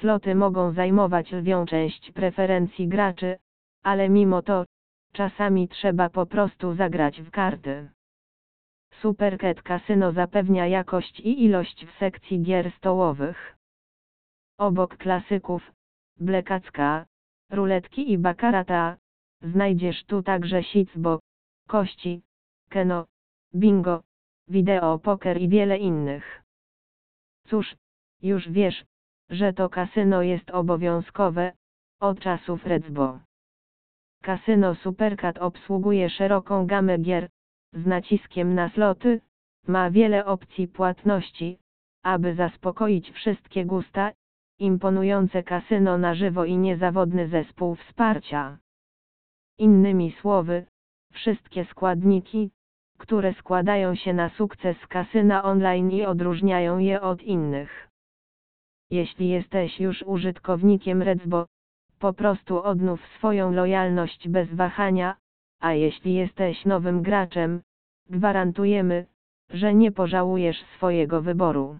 Sloty mogą zajmować lwią część preferencji graczy, ale mimo to, czasami trzeba po prostu zagrać w karty. Supercat Casino zapewnia jakość i ilość w sekcji gier stołowych. Obok klasyków, blekacka, ruletki i bakarata, znajdziesz tu także sicbo, kości, keno, bingo, wideo poker i wiele innych. Cóż, już wiesz, że to kasyno jest obowiązkowe, od czasów Redsbo. Kasyno Supercat obsługuje szeroką gamę gier, z naciskiem na sloty, ma wiele opcji płatności, aby zaspokoić wszystkie gusta, imponujące kasyno na żywo i niezawodny zespół wsparcia. Innymi słowy, wszystkie składniki, które składają się na sukces kasyna online i odróżniają je od innych. Jeśli jesteś już użytkownikiem Redsbo, po prostu odnów swoją lojalność bez wahania, a jeśli jesteś nowym graczem, gwarantujemy, że nie pożałujesz swojego wyboru.